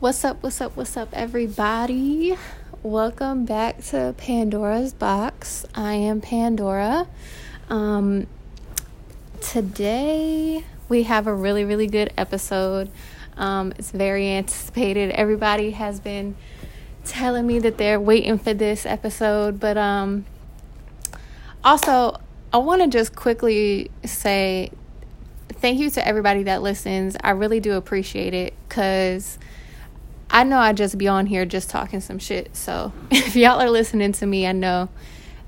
What's up, what's up, what's up, everybody? Welcome back to Pandora's Box. I am Pandora. Um, today we have a really, really good episode. Um, it's very anticipated. Everybody has been telling me that they're waiting for this episode, but um, also, I want to just quickly say thank you to everybody that listens. I really do appreciate it because I know I just be on here just talking some shit. So if y'all are listening to me, I know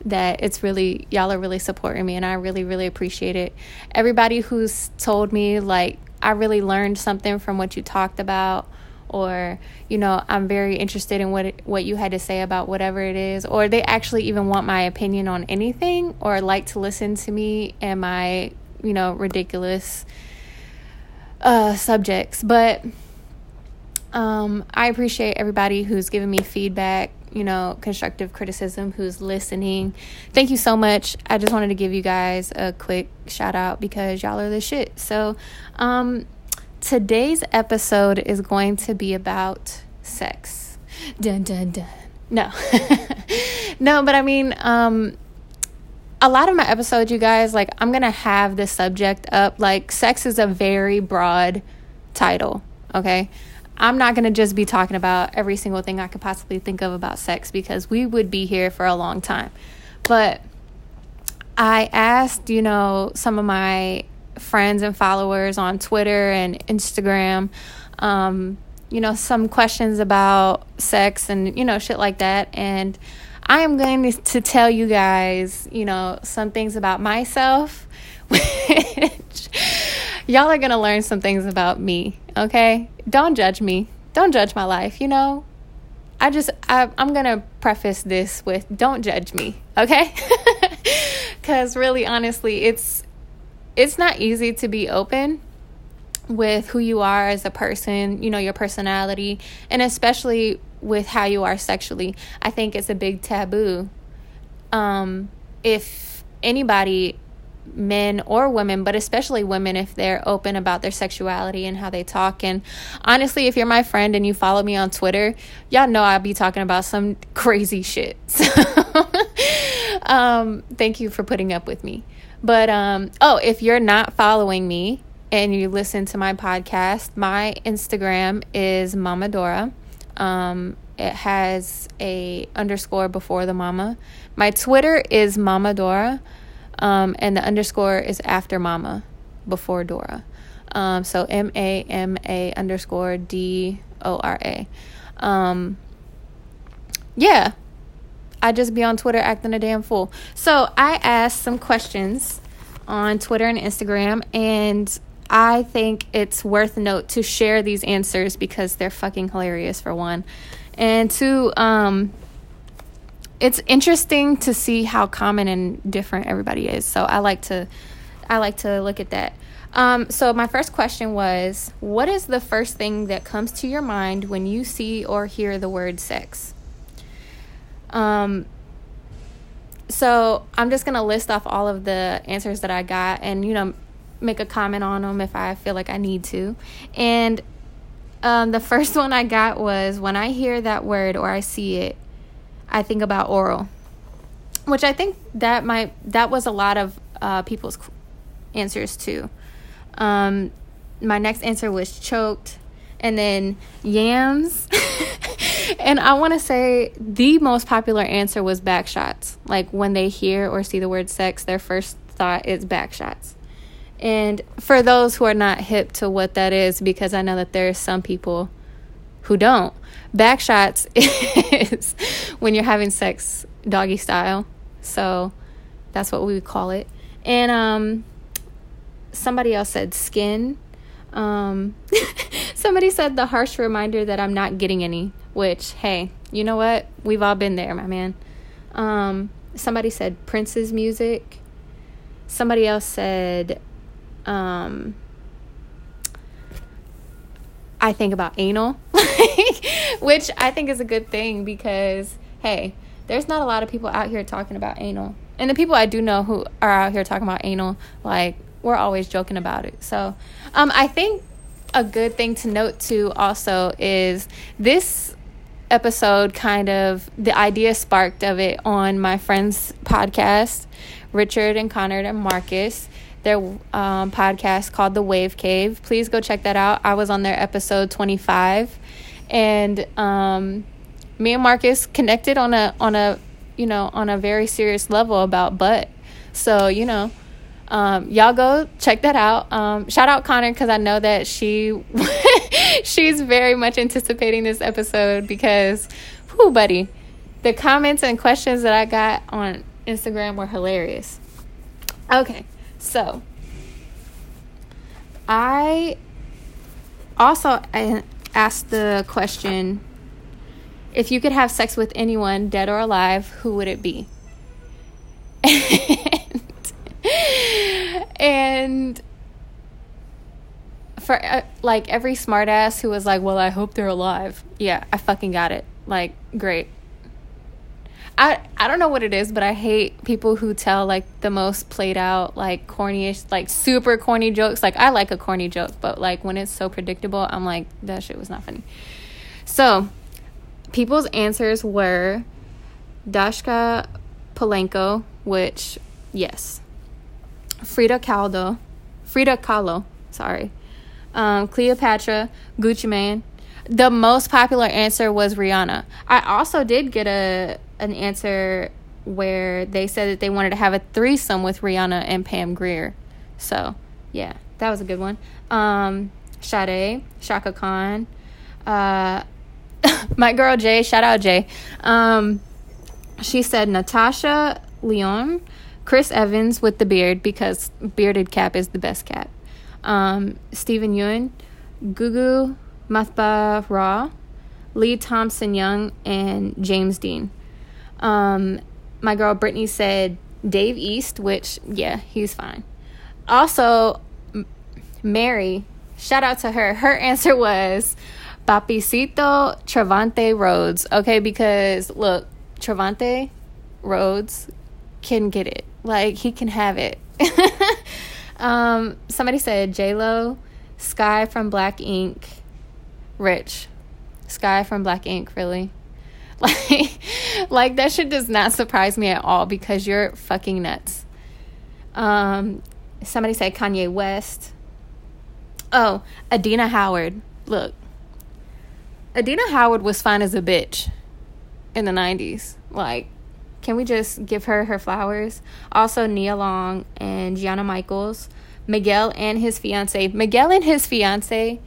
that it's really y'all are really supporting me and I really really appreciate it. Everybody who's told me like I really learned something from what you talked about or you know I'm very interested in what what you had to say about whatever it is or they actually even want my opinion on anything or like to listen to me and my you know ridiculous uh subjects but um, I appreciate everybody who's giving me feedback, you know, constructive criticism, who's listening. Thank you so much. I just wanted to give you guys a quick shout out because y'all are the shit. So, um, today's episode is going to be about sex. Dun dun dun. No, no, but I mean, um, a lot of my episodes, you guys, like, I'm gonna have the subject up. Like, sex is a very broad title, okay? I'm not going to just be talking about every single thing I could possibly think of about sex because we would be here for a long time. But I asked, you know, some of my friends and followers on Twitter and Instagram, um, you know, some questions about sex and, you know, shit like that. And I am going to tell you guys, you know, some things about myself, which y'all are going to learn some things about me, okay? Don't judge me. Don't judge my life, you know? I just, I, I'm going to preface this with don't judge me, okay? Because really, honestly, it's, it's not easy to be open with who you are as a person, you know, your personality, and especially with how you are sexually. I think it's a big taboo. Um, if anybody men or women, but especially women if they're open about their sexuality and how they talk. And honestly, if you're my friend and you follow me on Twitter, y'all know I'll be talking about some crazy shit. So, um, thank you for putting up with me. But um, oh, if you're not following me and you listen to my podcast, my Instagram is Mama Dora. Um, it has a underscore before the mama. My Twitter is Mama Dora. Um, and the underscore is after Mama, before Dora. Um, so M A M A underscore D O R A. Um, yeah, I just be on Twitter acting a damn fool. So I asked some questions on Twitter and Instagram, and I think it's worth note to share these answers because they're fucking hilarious for one, and two, um, it's interesting to see how common and different everybody is. So I like to I like to look at that. Um, so my first question was, what is the first thing that comes to your mind when you see or hear the word sex? Um, so I'm just gonna list off all of the answers that I got, and you know, make a comment on them if I feel like I need to. And um, the first one I got was when I hear that word or I see it, I think about oral, which I think that might that was a lot of uh, people's answers too. Um, my next answer was choked, and then yams. and I want to say the most popular answer was back shots. Like when they hear or see the word sex, their first thought is back shots. And for those who are not hip to what that is, because I know that there are some people who don't, back shots is when you're having sex doggy style. So that's what we would call it. And um, somebody else said skin. Um, somebody said the harsh reminder that I'm not getting any, which, hey, you know what? We've all been there, my man. Um, somebody said Prince's music. Somebody else said, um, I think about anal, which I think is a good thing because, hey, there's not a lot of people out here talking about anal. And the people I do know who are out here talking about anal, like, we're always joking about it. So, um, I think a good thing to note too also is this episode kind of the idea sparked of it on my friend's podcast, Richard and Connor and Marcus. Their um, podcast called The Wave Cave. Please go check that out. I was on their episode 25, and um, me and Marcus connected on a on a you know on a very serious level about butt. So you know, um, y'all go check that out. Um, shout out Connor because I know that she she's very much anticipating this episode because, whoo, buddy, the comments and questions that I got on Instagram were hilarious. Okay, so I also asked the question if you could have sex with anyone, dead or alive, who would it be? and for uh, like every smartass who was like, "Well, I hope they're alive." Yeah, I fucking got it. Like, great. I I don't know what it is, but I hate people who tell like the most played out, like cornyish, like super corny jokes. Like I like a corny joke, but like when it's so predictable, I'm like that shit was not funny. So, people's answers were Dascha Polanco, which yes, Frida Kahlo, Frida Kahlo, sorry, um, Cleopatra, Gucci Mane. The most popular answer was Rihanna. I also did get a an answer where they said that they wanted to have a threesome with Rihanna and Pam Grier. So yeah, that was a good one. Um, Sade, Chaka Khan, uh, my girl Jay, shout out Jay. Um, she said Natasha Lyonne, Chris Evans with the beard because bearded cap is the best cap. Um, Steven Yeun, Gugu Mbatha Raw, Lee Thompson Young, and James Dean. Um, my girl Brittany said Dave East, which, yeah, he's fine. Also, Mary, shout out to her. Her answer was Papicito Trevante Rhodes. Okay, because look, Trevante Rhodes can get it. Like he can have it. um, somebody said J Lo, Sky from Black Ink, Rich, Sky from Black Ink. Really, like, like that shit does not surprise me at all because you're fucking nuts. Um, somebody said Kanye West. Oh, Adina Howard. Look, Adina Howard was fine as a bitch in the 90s. Like, can we just give her her flowers? Also, Nia Long and Gianna Michaels, Miguel and his fiance. Miguel and his fiance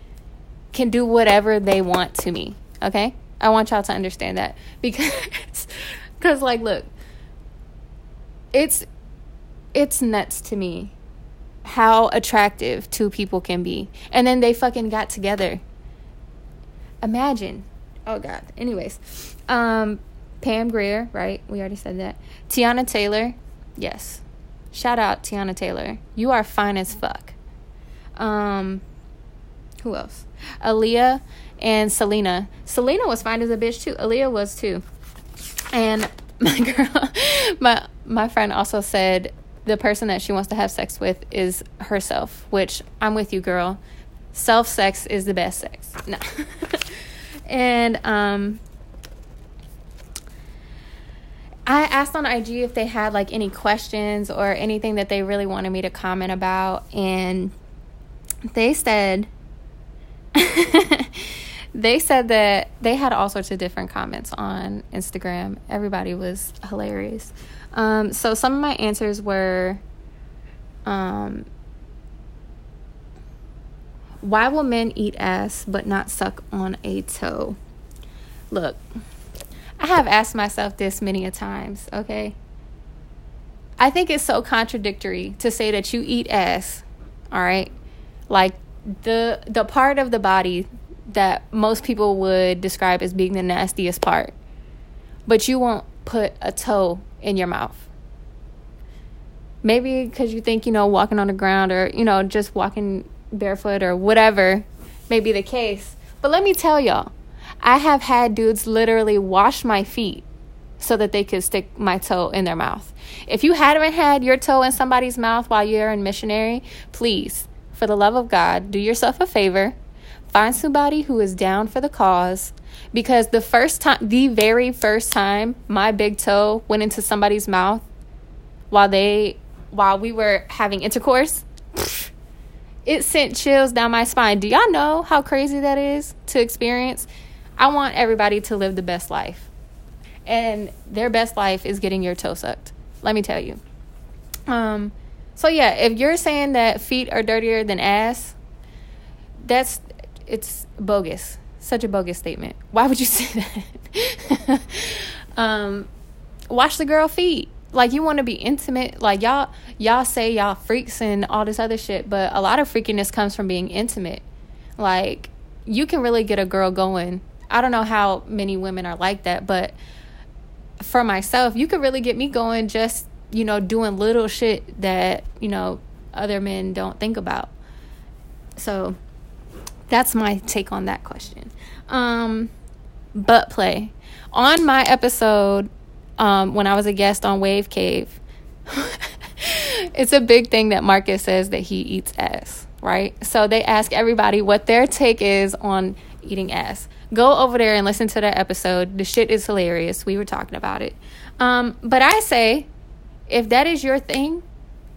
can do whatever they want to me. Okay, I want y'all to understand that because, because like, look, it's it's nuts to me how attractive two people can be, and then they fucking got together. Imagine. Oh God. Anyways, um, Pam Grier right? We already said that. Teyana Taylor, yes. Shout out Teyana Taylor. You are fine as fuck. Um, who else? Aaliyah and Selena. Selena was fine as a bitch too. Aaliyah was too. And my girl, my my friend also said the person that she wants to have sex with is herself, which I'm with you, girl. Self sex is the best sex. No. and um I asked on IG if they had like any questions or anything that they really wanted me to comment about, and they said they said that they had all sorts of different comments on Instagram. Everybody was hilarious. Um, so some of my answers were, um, why will men eat ass but not suck on a toe? Look. I have asked myself this many a times, okay? I think it's so contradictory to say that you eat ass, all right? Like the the part of the body that most people would describe as being the nastiest part. But you won't put a toe in your mouth. Maybe because you think, you know, walking on the ground or, you know, just walking barefoot or whatever may be the case. But let me tell y'all, I have had dudes literally wash my feet so that they could stick my toe in their mouth. If you haven't had your toe in somebody's mouth while you're in missionary, please, for the love of God, do yourself a favor. Find somebody who is down for the cause because the first time the very first time my big toe went into somebody's mouth while they while we were having intercourse it sent chills down my spine. Do y'all know how crazy that is to experience? I want everybody to live the best life. And their best life is getting your toe sucked. Let me tell you. Um so yeah if you're saying that feet are dirtier than ass that's it's bogus. Such a bogus statement. Why would you say that? um, wash the girl feet. Like you want to be intimate. Like y'all y'all say y'all freaks and all this other shit, but a lot of freakiness comes from being intimate. Like you can really get a girl going. I don't know how many women are like that, but for myself, you could really get me going just, you know, doing little shit that, you know, other men don't think about. So that's my take on that question. Um, butt play. On my episode, um, when I was a guest on Wave Cave, it's a big thing that Marcus says that he eats ass, right? So they ask everybody what their take is on eating ass. Go over there and listen to that episode. The shit is hilarious. We were talking about it. Um, but I say, if that is your thing,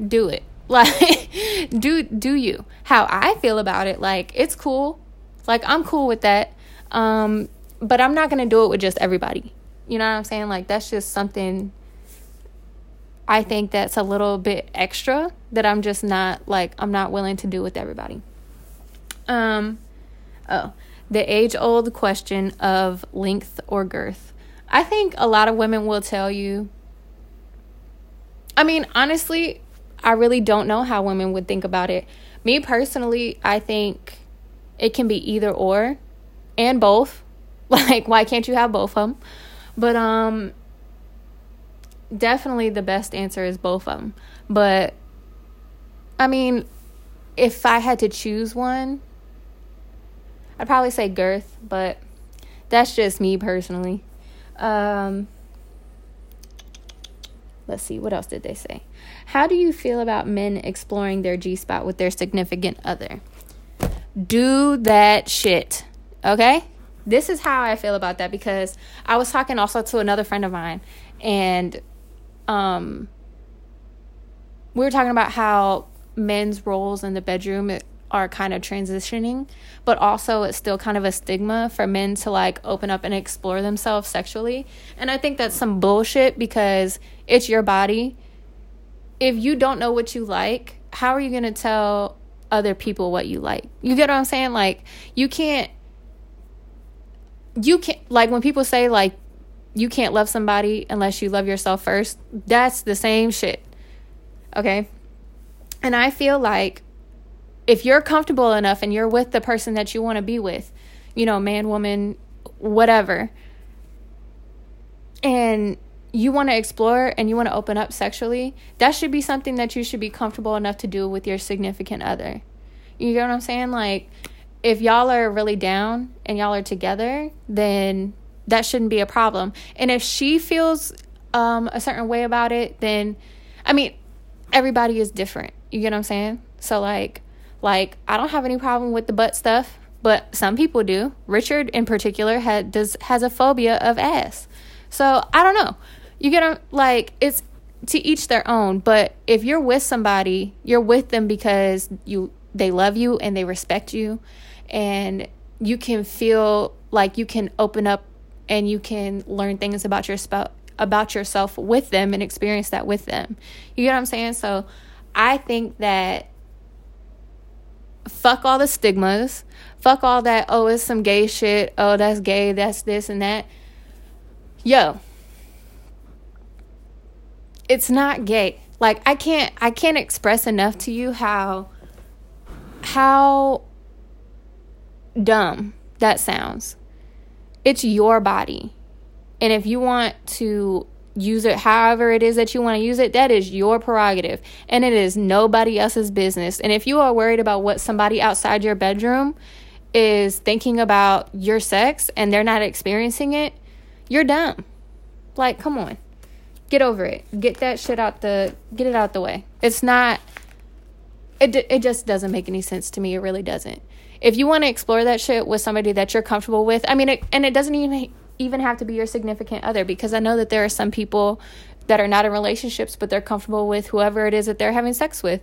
do it. Like, do do you? How I feel about it, like it's cool. Like I'm cool with that. Um, but I'm not gonna do it with just everybody. You know what I'm saying? Like that's just something I think that's a little bit extra that I'm just not like I'm not willing to do with everybody. Um oh, the age old question of length or girth. I think a lot of women will tell you I mean, honestly, I really don't know how women would think about it. Me personally, I think it can be either or and both. Like why can't you have both of them? But um definitely the best answer is both of them. But I mean, if I had to choose one, I'd probably say girth, but that's just me personally. Um let's see, what else did they say? How do you feel about men exploring their G spot with their significant other? Do that shit. Okay? This is how I feel about that because I was talking also to another friend of mine and um we were talking about how men's roles in the bedroom are kind of transitioning, but also it's still kind of a stigma for men to like open up and explore themselves sexually. And I think that's some bullshit because it's your body. If you don't know what you like, how are you going to tell other people what you like? You get what I'm saying? Like, you can't, you can't, like, when people say, like, you can't love somebody unless you love yourself first, that's the same shit. Okay? And I feel like if you're comfortable enough and you're with the person that you want to be with, you know, man, woman, whatever, and you want to explore and you want to open up sexually, that should be something that you should be comfortable enough to do with your significant other. You get what I'm saying? Like, if y'all are really down and y'all are together, then that shouldn't be a problem. And if she feels um, a certain way about it, then, I mean, everybody is different. You get what I'm saying? So, like, like, I don't have any problem with the butt stuff, but some people do. Richard, in particular, had does has a phobia of ass. So I don't know. You get them like it's to each their own. But if you're with somebody, you're with them because you they love you and they respect you, and you can feel like you can open up and you can learn things about your spouse about yourself with them and experience that with them. You get what I'm saying? So I think that fuck all the stigmas. Fuck all that, oh, it's some gay shit. Oh, that's gay. That's this and that. Yo. It's not gay. Like I can't I can't express enough to you how how dumb that sounds. It's your body. And if you want to use it however it is that you want to use it, that is your prerogative and it is nobody else's business. And if you are worried about what somebody outside your bedroom is thinking about your sex and they're not experiencing it, you're dumb. Like, come on. Get over it. Get that shit out the get it out the way. It's not it it just doesn't make any sense to me. It really doesn't. if you want to explore that shit with somebody that you're comfortable with, I mean, it, and it doesn't even even have to be your significant other because I know that there are some people that are not in relationships but they're comfortable with whoever it is that they're having sex with.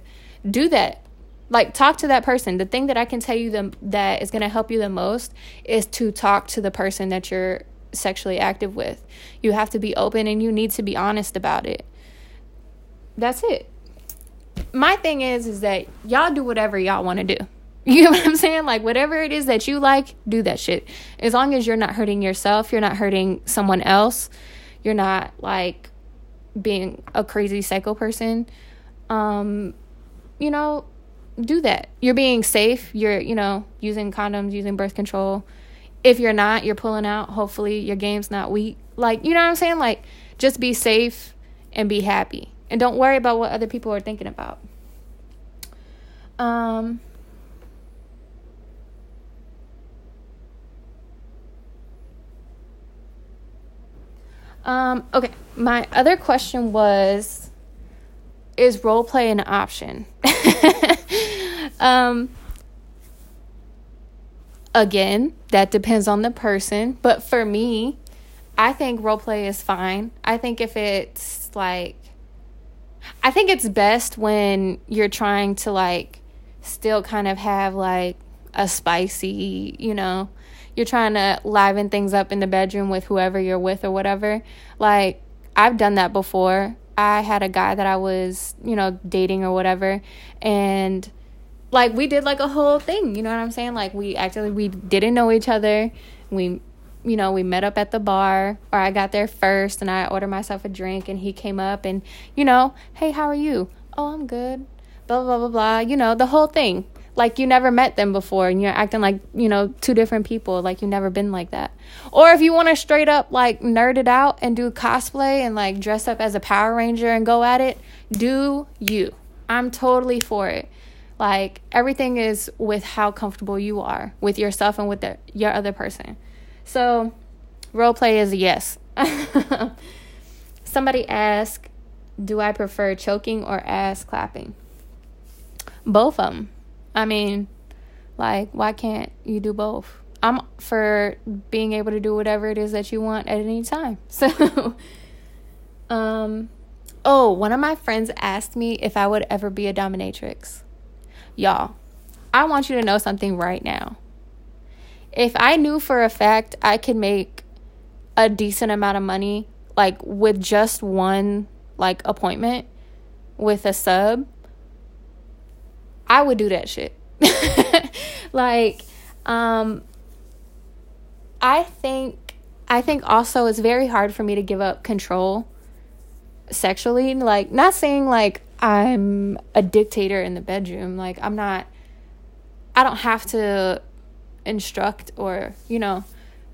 Do that. Like talk to that person. The thing that I can tell you the, that is going to help you the most is to talk to the person that you're sexually active with. You have to be open and you need to be honest about it. That's it. My thing is is that y'all do whatever y'all want to do. You know what I'm saying? Like whatever it is that you like, do that shit. As long as you're not hurting yourself, you're not hurting someone else, you're not like being a crazy psycho person. Um, you know, do that. You're being safe. You're, you know, using condoms, using birth control. If you're not, you're pulling out. Hopefully, your game's not weak. Like, you know what I'm saying? Like, just be safe and be happy. And don't worry about what other people are thinking about. Um, Um, okay, my other question was Is role play an option? um, again, that depends on the person. But for me, I think role play is fine. I think if it's like, I think it's best when you're trying to like still kind of have like a spicy, you know, you're trying to liven things up in the bedroom with whoever you're with or whatever. Like, I've done that before. I had a guy that I was, you know, dating or whatever, and like we did like a whole thing, you know what I'm saying? Like we actually we didn't know each other. We you know, we met up at the bar or I got there first and I ordered myself a drink and he came up and, you know, hey, how are you? Oh, I'm good. Blah blah blah blah, you know, the whole thing like you never met them before and you're acting like you know two different people like you've never been like that or if you want to straight up like nerd it out and do cosplay and like dress up as a power ranger and go at it do you i'm totally for it like everything is with how comfortable you are with yourself and with the, your other person so role play is a yes somebody asked do i prefer choking or ass clapping both of them I mean, like, why can't you do both? I'm for being able to do whatever it is that you want at any time. So, um, oh, one of my friends asked me if I would ever be a dominatrix. Y'all, I want you to know something right now. If I knew for a fact I could make a decent amount of money, like with just one like appointment with a sub, I would do that shit. like, um, I think I think also it's very hard for me to give up control sexually. Like, not saying like I'm a dictator in the bedroom. Like, I'm not. I don't have to instruct or you know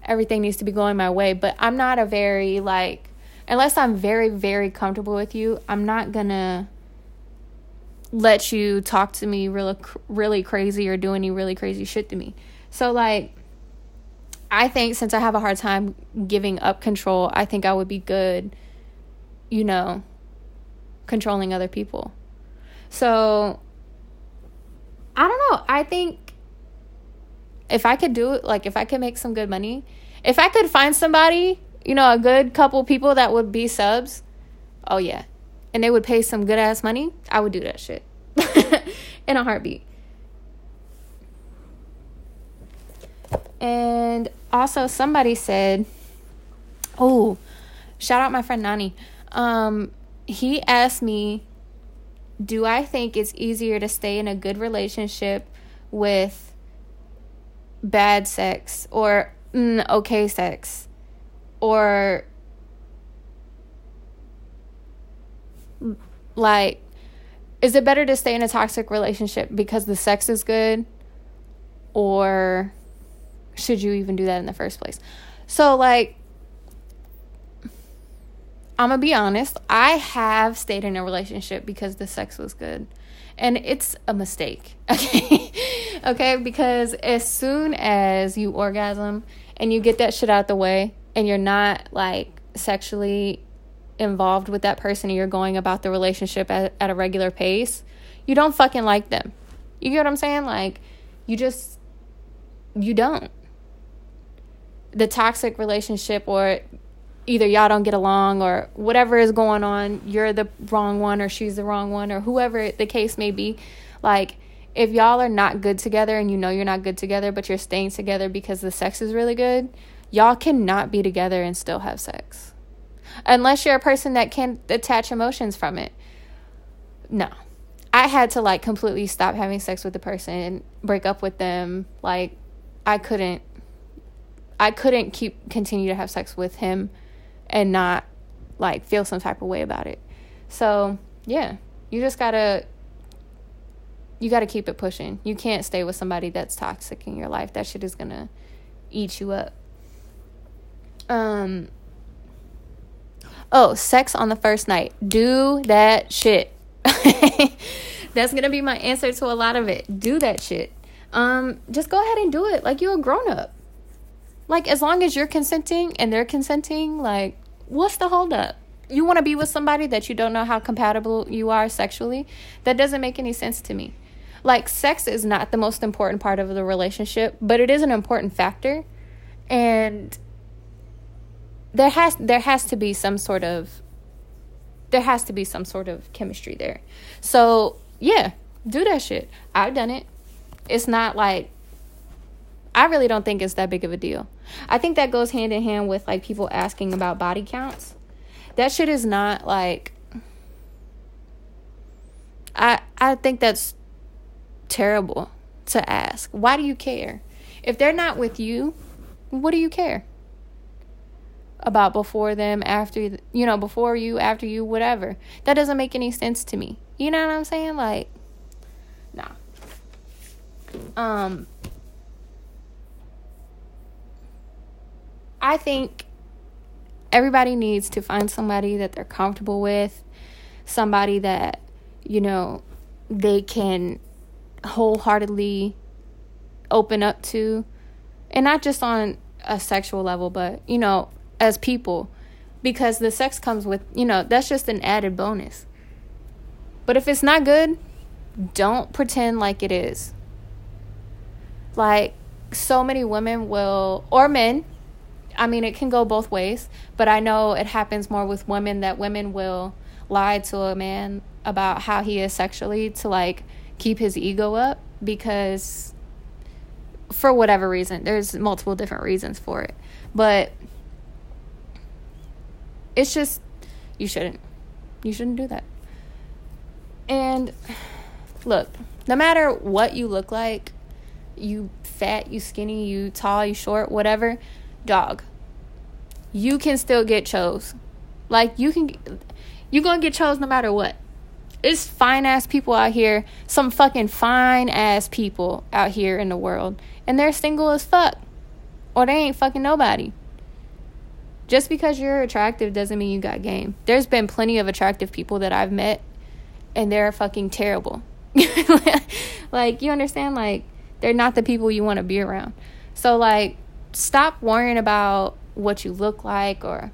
everything needs to be going my way. But I'm not a very like unless I'm very very comfortable with you. I'm not gonna let you talk to me really really crazy or do any really crazy shit to me. So like I think since I have a hard time giving up control, I think I would be good you know controlling other people. So I don't know. I think if I could do it, like if I could make some good money, if I could find somebody, you know, a good couple people that would be subs, oh yeah, and they would pay some good ass money, I would do that shit in a heartbeat. And also, somebody said, "Oh, shout out my friend Nani. Um, he asked me, do I think it's easier to stay in a good relationship with bad sex or mm, okay sex or like is it better to stay in a toxic relationship because the sex is good or should you even do that in the first place? So like i'm gonna be honest i have stayed in a relationship because the sex was good and it's a mistake okay okay because as soon as you orgasm and you get that shit out of the way and you're not like sexually involved with that person and you're going about the relationship at, at a regular pace, you don't fucking like them. You get what I'm saying? Like, you just you don't. The toxic relationship, or either y'all don't get along, or whatever is going on, you're the wrong one, or she's the wrong one, or whoever the case may be. Like, if y'all are not good together and you know you're not good together, but you're staying together because the sex is really good, y'all cannot be together and still have sex. Unless you're a person that can detach emotions from it. No. I had to like completely stop having sex with the person, and break up with them. Like I couldn't I couldn't keep continue to have sex with him and not like feel some type of way about it. So, yeah. You just got to you got to keep it pushing. You can't stay with somebody that's toxic in your life. That shit is to eat you up. Um Oh, sex on the first night. Do that shit. That's gonna be my answer to a lot of it. Do that shit. Um, just go ahead and do it like you're a grown up. Like as long as you're consenting and they're consenting, like what's the holdup? You want to be with somebody that you don't know how compatible you are sexually? That doesn't make any sense to me. Like sex is not the most important part of the relationship, but it is an important factor. And there has there has to be some sort of there has to be some sort of chemistry there. So, yeah, do that shit. I've done it. It's not like I really don't think it's that big of a deal. I think that goes hand in hand with like people asking about body counts. That shit is not like I I think that's terrible to ask. Why do you care? If they're not with you, what do you care? about before them, after, you know, before you, after you, whatever. That doesn't make any sense to me. You know what I'm saying? Like, nah. Um, I think everybody needs to find somebody that they're comfortable with, somebody that, you know, they can wholeheartedly open up to. And not just on a sexual level, but, you know, as people because the sex comes with, you know, that's just an added bonus. But if it's not good, don't pretend like it is. Like, so many women will, or men, I mean, it can go both ways, but I know it happens more with women that women will lie to a man about how he is sexually to like keep his ego up because for whatever reason, there's multiple different reasons for it. But it's just you shouldn't. You shouldn't do that. And look, no matter what you look like, you fat, you skinny, you tall, you short, whatever, dog. You can still get chose. Like you can you going to get chose no matter what. It's fine ass people out here, some fucking fine ass people out here in the world, and they're single as fuck. Or they ain't fucking nobody just because you're attractive doesn't mean you got game. There's been plenty of attractive people that I've met and they're fucking terrible. like, you understand? Like, they're not the people you want to be around. So, like, stop worrying about what you look like or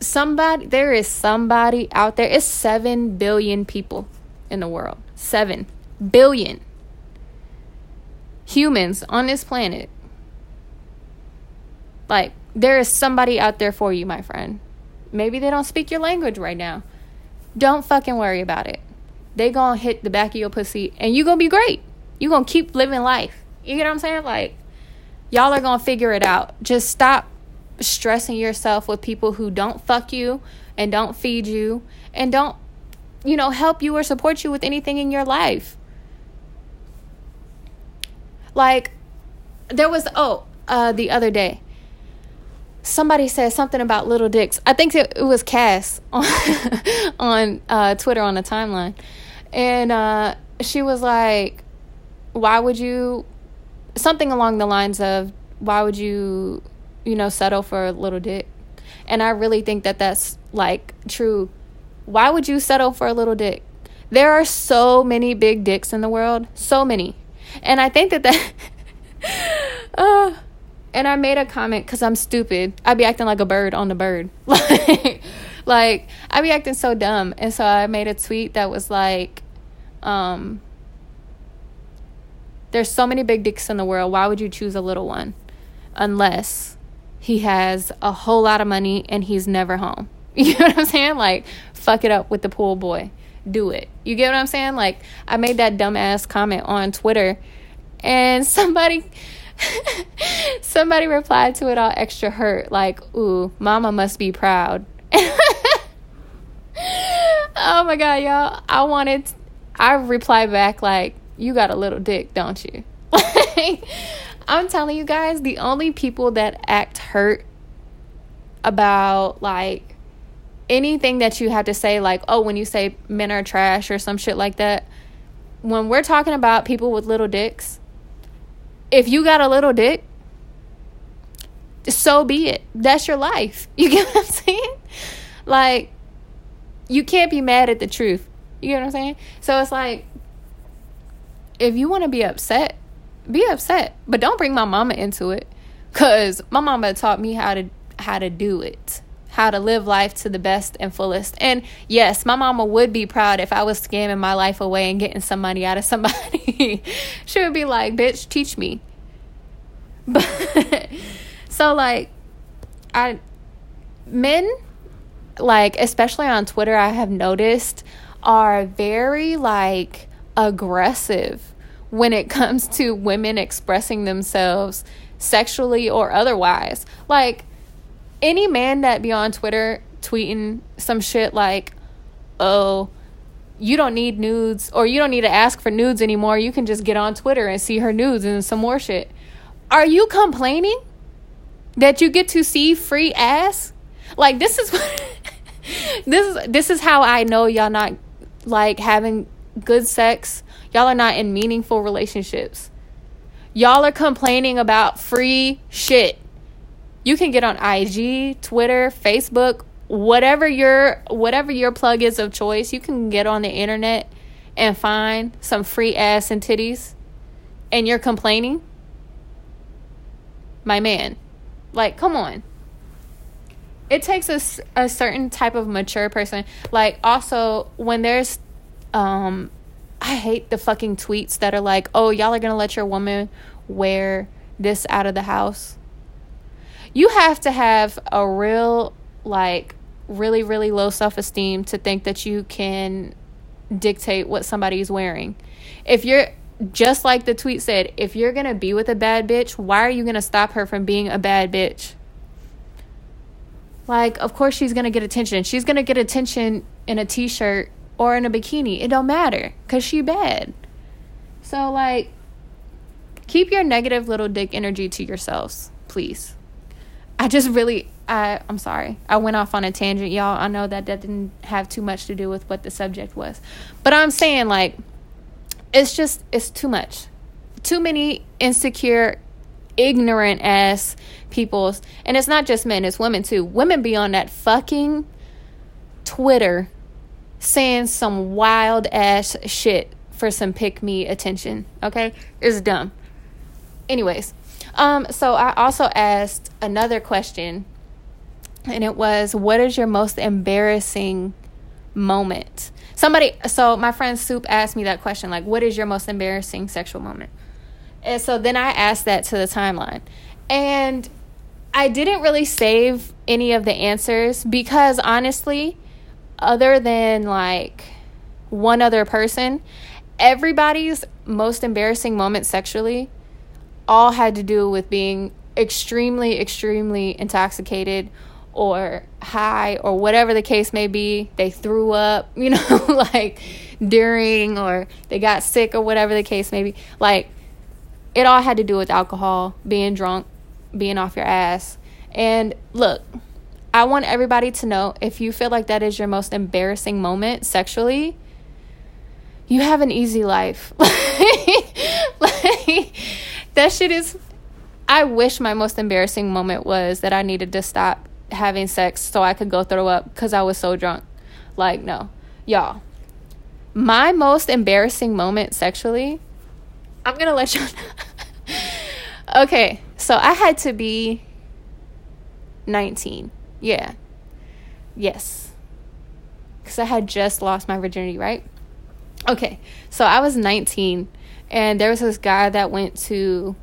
somebody. There is somebody out there. It's 7 billion people in the world. 7 billion humans on this planet. Like, there is somebody out there for you, my friend. Maybe they don't speak your language right now. Don't fucking worry about it. They gonna hit the back of your pussy and you gonna be great. You gonna keep living life. You get what I'm saying? Like, y'all are gonna figure it out. Just stop stressing yourself with people who don't fuck you and don't feed you and don't, you know, help you or support you with anything in your life. Like, there was, oh, uh, the other day, somebody said something about little dicks. I think it, it was Cass on, on uh, Twitter on the timeline. And uh, she was like, why would you, something along the lines of, why would you, you know, settle for a little dick? And I really think that that's like true. Why would you settle for a little dick? There are so many big dicks in the world, so many. And I think that that, uh, and I made a comment because I'm stupid. I'd be acting like a bird on the bird. like, like I be acting so dumb. And so I made a tweet that was like, um, There's so many big dicks in the world. Why would you choose a little one? Unless he has a whole lot of money and he's never home. You know what I'm saying? Like, fuck it up with the pool boy. Do it. You get what I'm saying? Like, I made that dumbass comment on Twitter and somebody somebody replied to it all extra hurt like ooh mama must be proud oh my god y'all i wanted i replied back like you got a little dick don't you i'm telling you guys the only people that act hurt about like anything that you have to say like oh when you say men are trash or some shit like that when we're talking about people with little dicks if you got a little dick so be it that's your life you get what i'm saying like you can't be mad at the truth. You get what I'm saying? So it's like if you want to be upset, be upset, but don't bring my mama into it cuz my mama taught me how to how to do it. How to live life to the best and fullest. And yes, my mama would be proud if I was scamming my life away and getting some money out of somebody. she would be like, "Bitch, teach me." But so like I men like especially on Twitter I have noticed are very like aggressive when it comes to women expressing themselves sexually or otherwise. Like any man that be on Twitter tweeting some shit like, "Oh, you don't need nudes or you don't need to ask for nudes anymore. You can just get on Twitter and see her nudes and some more shit." Are you complaining that you get to see free ass? Like this is what this is this is how I know y'all not like having good sex. Y'all are not in meaningful relationships. Y'all are complaining about free shit. You can get on IG, Twitter, Facebook, whatever your whatever your plug is of choice. You can get on the internet and find some free ass and titties and you're complaining? My man. Like, come on it takes a, a certain type of mature person like also when there's um i hate the fucking tweets that are like oh y'all are gonna let your woman wear this out of the house. You have to have a real like really really low self-esteem to think that you can dictate what somebody's wearing. If you're just like the tweet said if you're gonna be with a bad bitch why are you gonna stop her from being a bad bitch? Like, of course she's gonna get attention. She's gonna get attention in a t-shirt or in a bikini. It don't matter, cause she bad. So like, keep your negative little dick energy to yourselves, please. I just really, I, I'm sorry. I went off on a tangent, y'all. I know that that didn't have too much to do with what the subject was, but I'm saying like, it's just it's too much. Too many insecure ignorant ass people's and it's not just men it's women too women be on that fucking twitter saying some wild ass shit for some pick me attention okay? It's dumb. Anyways um so i also asked another question and it was what is your most embarrassing moment? Somebody so my friend soup asked me that question like what is your most embarrassing sexual moment? And so then I asked that to the timeline. And I didn't really save any of the answers because honestly, other than like one other person, everybody's most embarrassing moment sexually all had to do with being extremely, extremely intoxicated or high or whatever the case may be. They threw up, you know, like during or they got sick or whatever the case may be. Like, it all had to do with alcohol, being drunk, being off your ass. And look, I want everybody to know if you feel like that is your most embarrassing moment sexually, you have an easy life. like, that shit is. I wish my most embarrassing moment was that I needed to stop having sex so I could go throw up because I was so drunk. Like, no. Y'all, my most embarrassing moment sexually I'm gonna let you know. okay, so I had to be 19. Yeah. Yes. Because I had just lost my virginity, right? Okay, so I was 19, and there was this guy that went to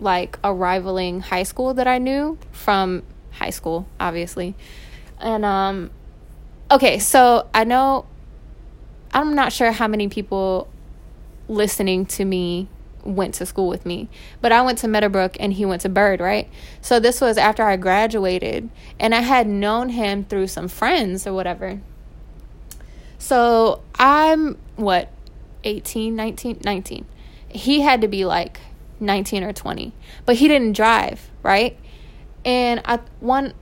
like a rivaling high school that I knew from high school, obviously. And um okay, so I know I'm not sure how many people listening to me went to school with me. But I went to Meadowbrook and he went to Bird, right? So this was after I graduated and I had known him through some friends or whatever. So I'm what 18, 19, 19. He had to be like 19 or 20. But he didn't drive, right? And I one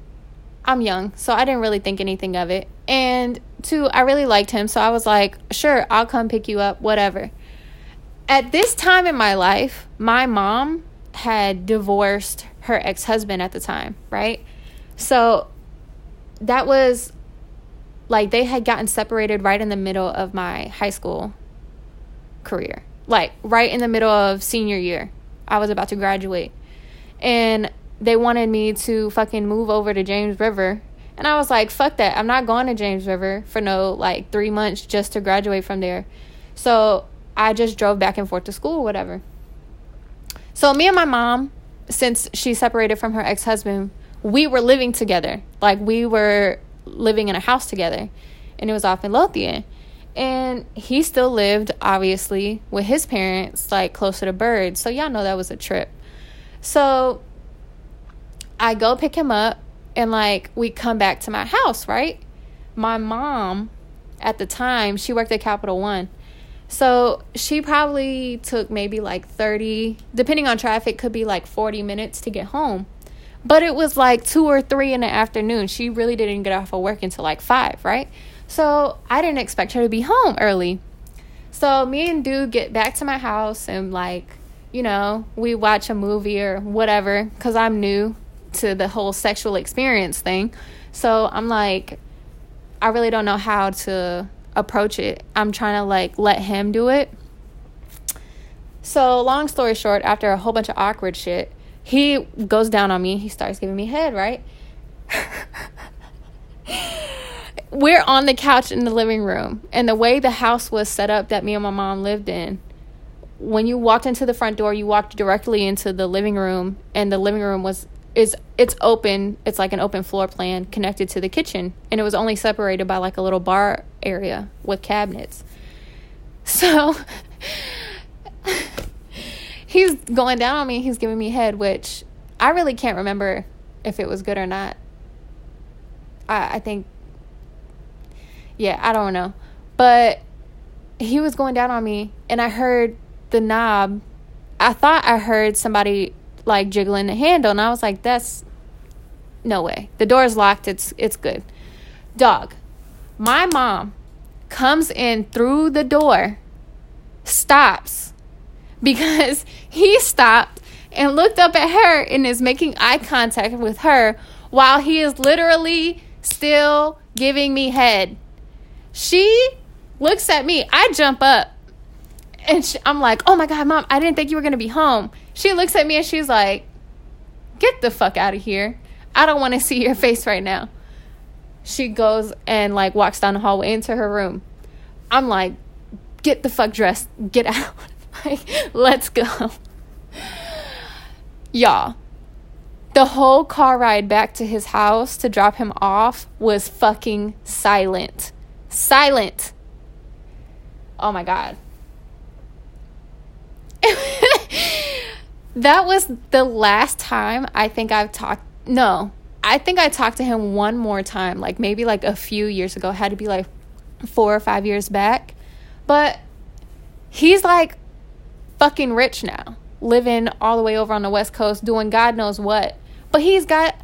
I'm young, so I didn't really think anything of it. And two, I really liked him, so I was like, "Sure, I'll come pick you up, whatever." At this time in my life, my mom had divorced her ex-husband at the time, right? So that was like they had gotten separated right in the middle of my high school career. Like right in the middle of senior year. I was about to graduate. And they wanted me to fucking move over to James River. And I was like, fuck that. I'm not going to James River for no like three months just to graduate from there. So I just drove back and forth to school, or whatever. So me and my mom, since she separated from her ex husband, we were living together. Like we were living in a house together. And it was off in Lothian. And he still lived, obviously, with his parents, like closer to Bird. So y'all know that was a trip. So I go pick him up and like we come back to my house, right? My mom at the time, she worked at Capital One. So she probably took maybe like 30, depending on traffic, could be like 40 minutes to get home. But it was like two or three in the afternoon. She really didn't get off of work until like five, right? So I didn't expect her to be home early. So me and Dude get back to my house and like, you know, we watch a movie or whatever because I'm new to the whole sexual experience thing. So I'm like, I really don't know how to approach it. I'm trying to like let him do it. So long story short, after a whole bunch of awkward shit, he goes down on me. He starts giving me head, right? we're on the couch in the living room and the way the house was set up that me and my mom lived in when you walked into the front door you walked directly into the living room and the living room was is it's open it's like an open floor plan connected to the kitchen and it was only separated by like a little bar area with cabinets so he's going down on me he's giving me head which i really can't remember if it was good or not i, I think yeah, I don't know. But he was going down on me and I heard the knob. I thought I heard somebody like jiggling the handle and I was like, that's no way. The door's locked. It's it's good. Dog. My mom comes in through the door, stops because he stopped and looked up at her and is making eye contact with her while he is literally still giving me head. She looks at me. I jump up. And she, I'm like, oh my God, mom, I didn't think you were going to be home. She looks at me and she's like, get the fuck out of here. I don't want to see your face right now. She goes and like walks down the hallway into her room. I'm like, get the fuck dressed. Get out. like, let's go. Y'all, the whole car ride back to his house to drop him off was fucking silent silent. Oh my God. that was the last time I think I've talked. No, I think I talked to him one more time, like maybe like a few years ago. Had to be like four or five years back. But he's like fucking rich now, living all the way over on the West Coast, doing God knows what. But he's got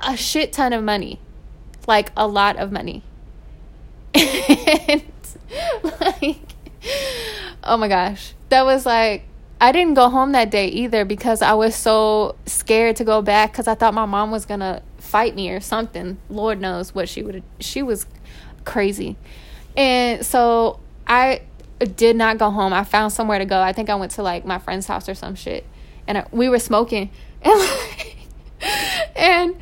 a shit ton of money, like a lot of money and like oh my gosh that was like i didn't go home that day either because i was so scared to go back because i thought my mom was gonna fight me or something. Lord knows what she would she was crazy. And so i did not go home. I found somewhere to go. I think i went to like my friend's house or some shit. And I, we were smoking. And like, and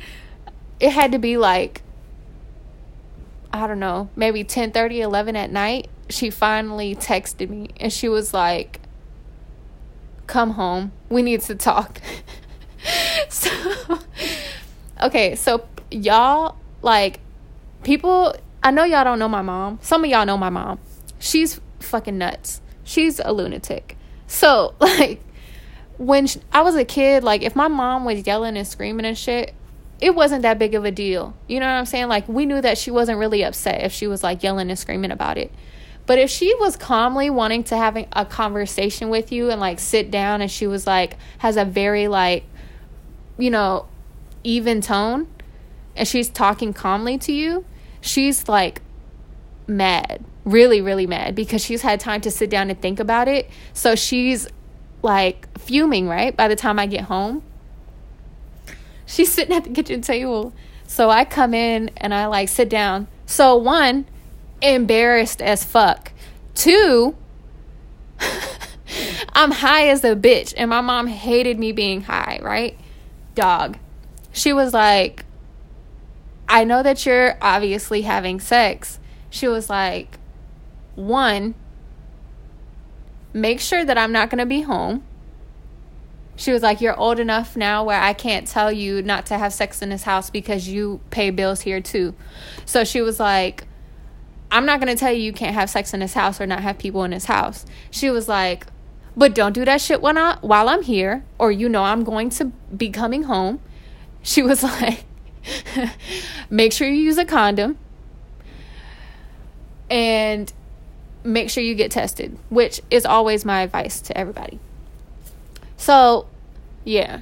it had to be like I don't know, maybe 10 30, 11 at night, she finally texted me. And she was like, Come home. We need to talk. so, okay, so y'all, like, people, I know y'all don't know my mom. Some of y'all know my mom. She's fucking nuts. She's a lunatic. So, like, when I was a kid, like, if my mom was yelling and screaming and shit, it wasn't that big of a deal. You know what I'm saying? Like, we knew that she wasn't really upset if she was like yelling and screaming about it. But if she was calmly wanting to have a conversation with you and like sit down and she was like, has a very like, you know, even tone and she's talking calmly to you, she's like mad, really, really mad because she's had time to sit down and think about it. So she's like fuming, right? By the time I get home she's sitting at the kitchen table. So I come in and I like sit down. So one, embarrassed as fuck. Two, I'm high as a bitch and my mom hated me being high, right? Dog. She was like, I know that you're obviously having sex. She was like, one, make sure that I'm not going to be home she was like, You're old enough now where I can't tell you not to have sex in this house because you pay bills here too. So she was like, I'm not going to tell you you can't have sex in this house or not have people in this house. She was like, But don't do that shit when I, while I'm here or you know I'm going to be coming home. She was like, Make sure you use a condom and make sure you get tested, which is always my advice to everybody. So, yeah,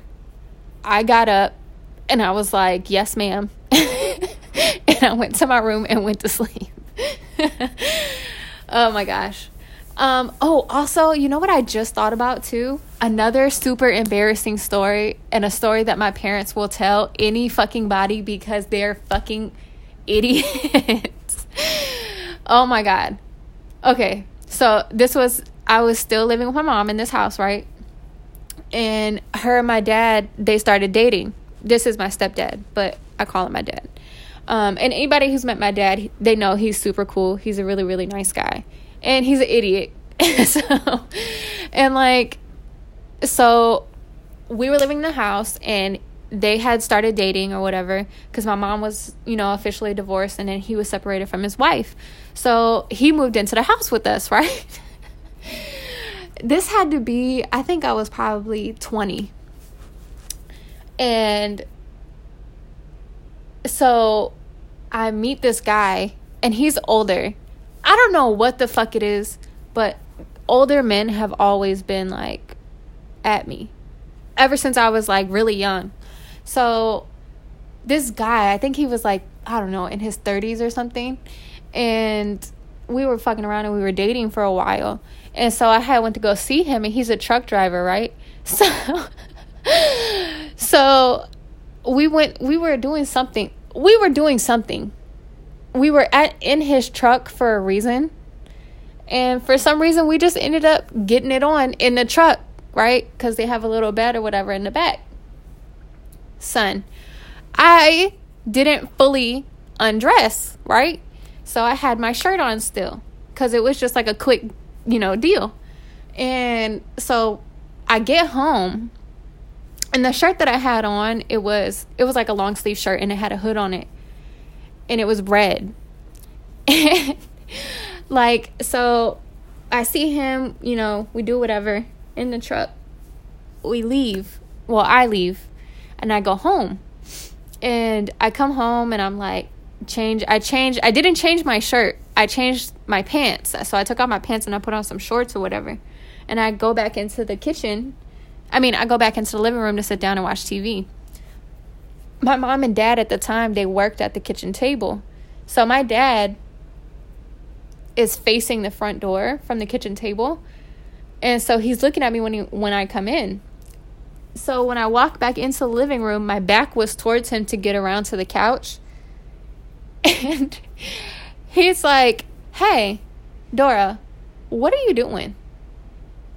I got up and I was like, yes, ma'am. and I went to my room and went to sleep. oh my gosh. Um, oh, also, you know what I just thought about too? Another super embarrassing story and a story that my parents will tell any fucking body because they're fucking idiots. oh my god. Okay, so this was, I was still living with my mom in this house, right? and her and my dad they started dating this is my stepdad but i call him my dad um, and anybody who's met my dad they know he's super cool. He's a really really nice guy. And he's an idiot. So and like so we were living in the house and they had started dating or whatever because my mom was you know officially divorced and then he was separated from his wife. So he moved into the house with us right? This had to be, I think I was probably 20. And so I meet this guy, and he's older. I don't know what the fuck it is, but older men have always been like at me ever since I was like really young. So this guy, I think he was like, I don't know, in his 30s or something. And we were fucking around and we were dating for a while. And so I had went to go see him and he's a truck driver, right? So so we went we were doing something. We were doing something. We were at in his truck for a reason. And for some reason we just ended up getting it on in the truck, right? Cuz they have a little bed or whatever in the back. Son, I didn't fully undress, right? So I had my shirt on still cuz it was just like a quick you know, deal. And so I get home and the shirt that I had on, it was it was like a long sleeve shirt and it had a hood on it. And it was red. like so I see him, you know, we do whatever in the truck. We leave. Well, I leave and I go home. And I come home and I'm like change I changed I didn't change my shirt. I changed my pants. So I took off my pants and I put on some shorts or whatever. And I go back into the kitchen. I mean, I go back into the living room to sit down and watch TV. My mom and dad at the time, they worked at the kitchen table. So my dad is facing the front door from the kitchen table. And so he's looking at me when he, when I come in. So when I walk back into the living room, my back was towards him to get around to the couch. And he's like, Hey, Dora, what are you doing?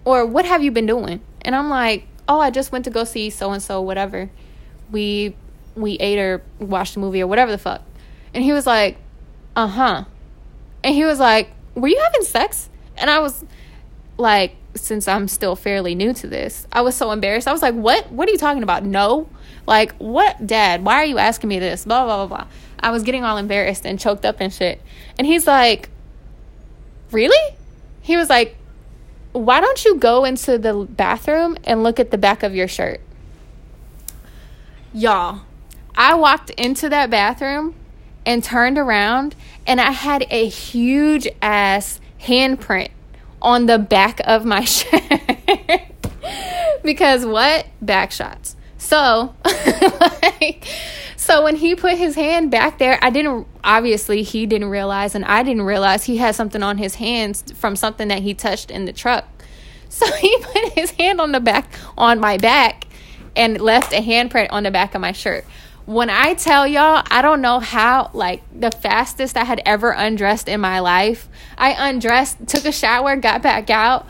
Or what have you been doing? And I'm like, Oh, I just went to go see so and so, whatever. We we ate or watched a movie or whatever the fuck. And he was like, Uh huh. And he was like, Were you having sex? And I was like, Since I'm still fairly new to this, I was so embarrassed. I was like, What? What are you talking about? No. Like, what, dad? Why are you asking me this? Blah, blah, blah, blah. I was getting all embarrassed and choked up and shit. And he's like, Really? He was like, Why don't you go into the bathroom and look at the back of your shirt? Y'all, I walked into that bathroom and turned around and I had a huge ass handprint on the back of my shirt. because what? Back shots. So, like, so when he put his hand back there, I didn't obviously he didn't realize and I didn't realize he had something on his hands from something that he touched in the truck. So he put his hand on the back on my back and left a handprint on the back of my shirt. When I tell y'all, I don't know how like the fastest I had ever undressed in my life. I undressed, took a shower, got back out,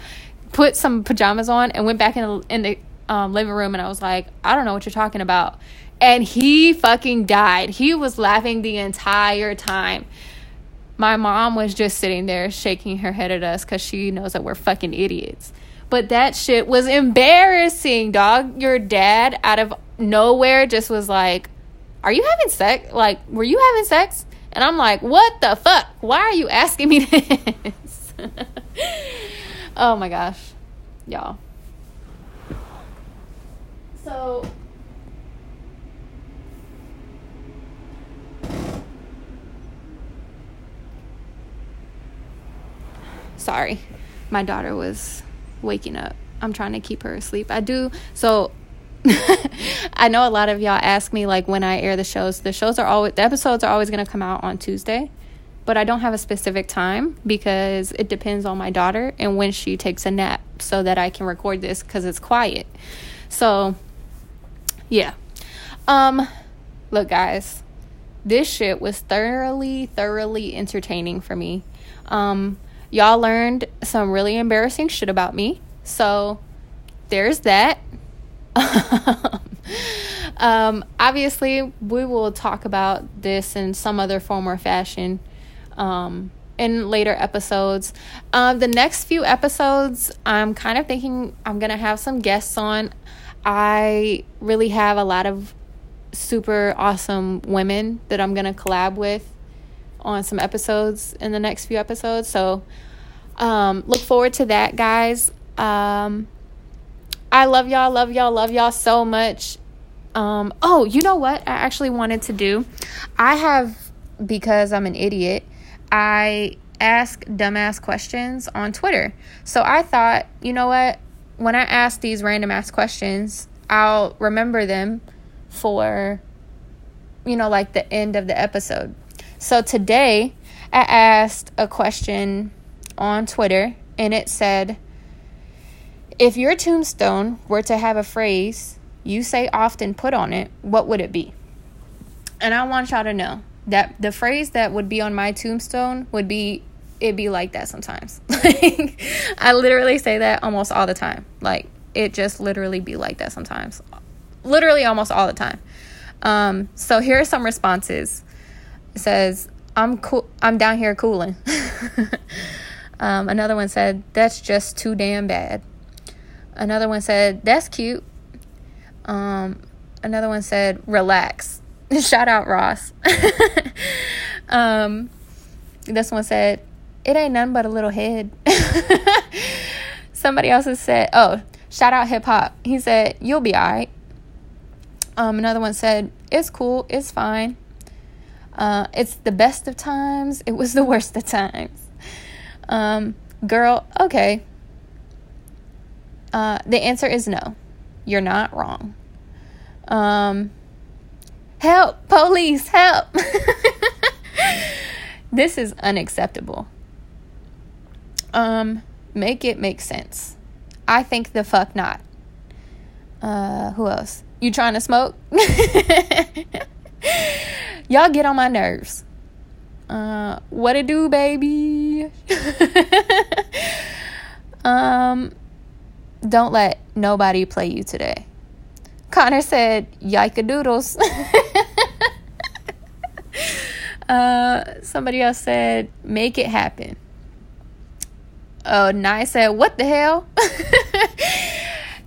put some pajamas on and went back in the, in the um, living room and I was like, I don't know what you're talking about and he fucking died. He was laughing the entire time. My mom was just sitting there shaking her head at us because she knows that we're fucking idiots. But that shit was embarrassing, dog. Your dad, out of nowhere, just was like, Are you having sex? Like, were you having sex? And I'm like, What the fuck? Why are you asking me this? oh my gosh. Y'all. So sorry. My daughter was waking up. I'm trying to keep her asleep. I do. So I know a lot of y'all ask me like when I air the shows. The shows are always the episodes are always going to come out on Tuesday. But I don't have a specific time because it depends on my daughter and when she takes a nap so that I can record this cuz it's quiet. So yeah. Um look guys. This shit was thoroughly thoroughly entertaining for me. Um y'all learned some really embarrassing shit about me. So there's that. um, obviously, we will talk about this in some other form or fashion um, in later episodes. Um, the next few episodes, I'm kind of thinking I'm going to have some guests on. I really have a lot of super awesome women that I'm going to collab with on some episodes in the next few episodes. So um, look forward to that, guys. Um, I love y'all, love y'all, love y'all so much. Um, oh, you know what I actually wanted to do? I have, because I'm an idiot, I ask dumbass questions on Twitter. So I thought, you know what? When I ask these random ass questions, I'll remember them for, you know, like the end of the episode. So today, I asked a question on Twitter and it said, If your tombstone were to have a phrase you say often put on it, what would it be? And I want y'all to know that the phrase that would be on my tombstone would be it be like that sometimes. like I literally say that almost all the time. Like it just literally be like that sometimes. Literally almost all the time. Um, so here are some responses. Says, I'm cool. I'm down here cooling. um, another one said, That's just too damn bad. Another one said, That's cute. Um, another one said, Relax. Shout out Ross. um, this one said, It ain't none but a little head. Somebody else has said, Oh, shout out hip hop. He said, You'll be all right. Um, another one said, It's cool. It's fine. Uh, it's the best of times. It was the worst of times. Um, girl, okay. Uh, the answer is no. You're not wrong. Um, help, police, help. this is unacceptable. Um, make it make sense. I think the fuck not. Uh, who else? You trying to smoke? Y'all get on my nerves. Uh, what it do, baby? um, don't let nobody play you today. Connor said, "Yika doodles." Uh, somebody else said, make it happen. Oh, Nye said, what the hell?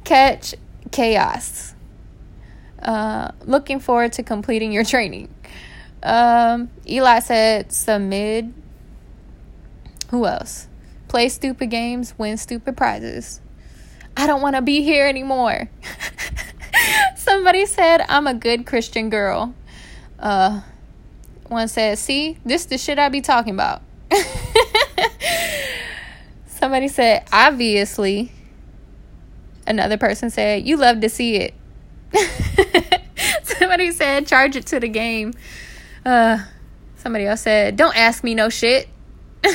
Catch chaos. Uh, looking forward to completing your training. Um, Eli said, submit. Who else? Play stupid games, win stupid prizes. I don't want to be here anymore. Somebody said, I'm a good Christian girl. Uh, one said, See, this the shit I be talking about. Somebody said, Obviously. Another person said, You love to see it. somebody said, Charge it to the game. Uh, somebody else said, Don't ask me no shit.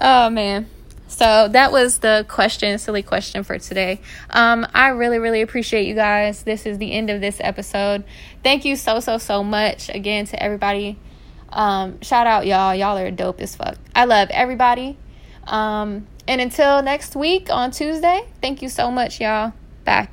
oh, man. So that was the question, silly question for today. Um, I really, really appreciate you guys. This is the end of this episode. Thank you so, so, so much again to everybody. Um, shout out, y'all. Y'all are dope as fuck. I love everybody. Um, and until next week on Tuesday, thank you so much, y'all. Bye.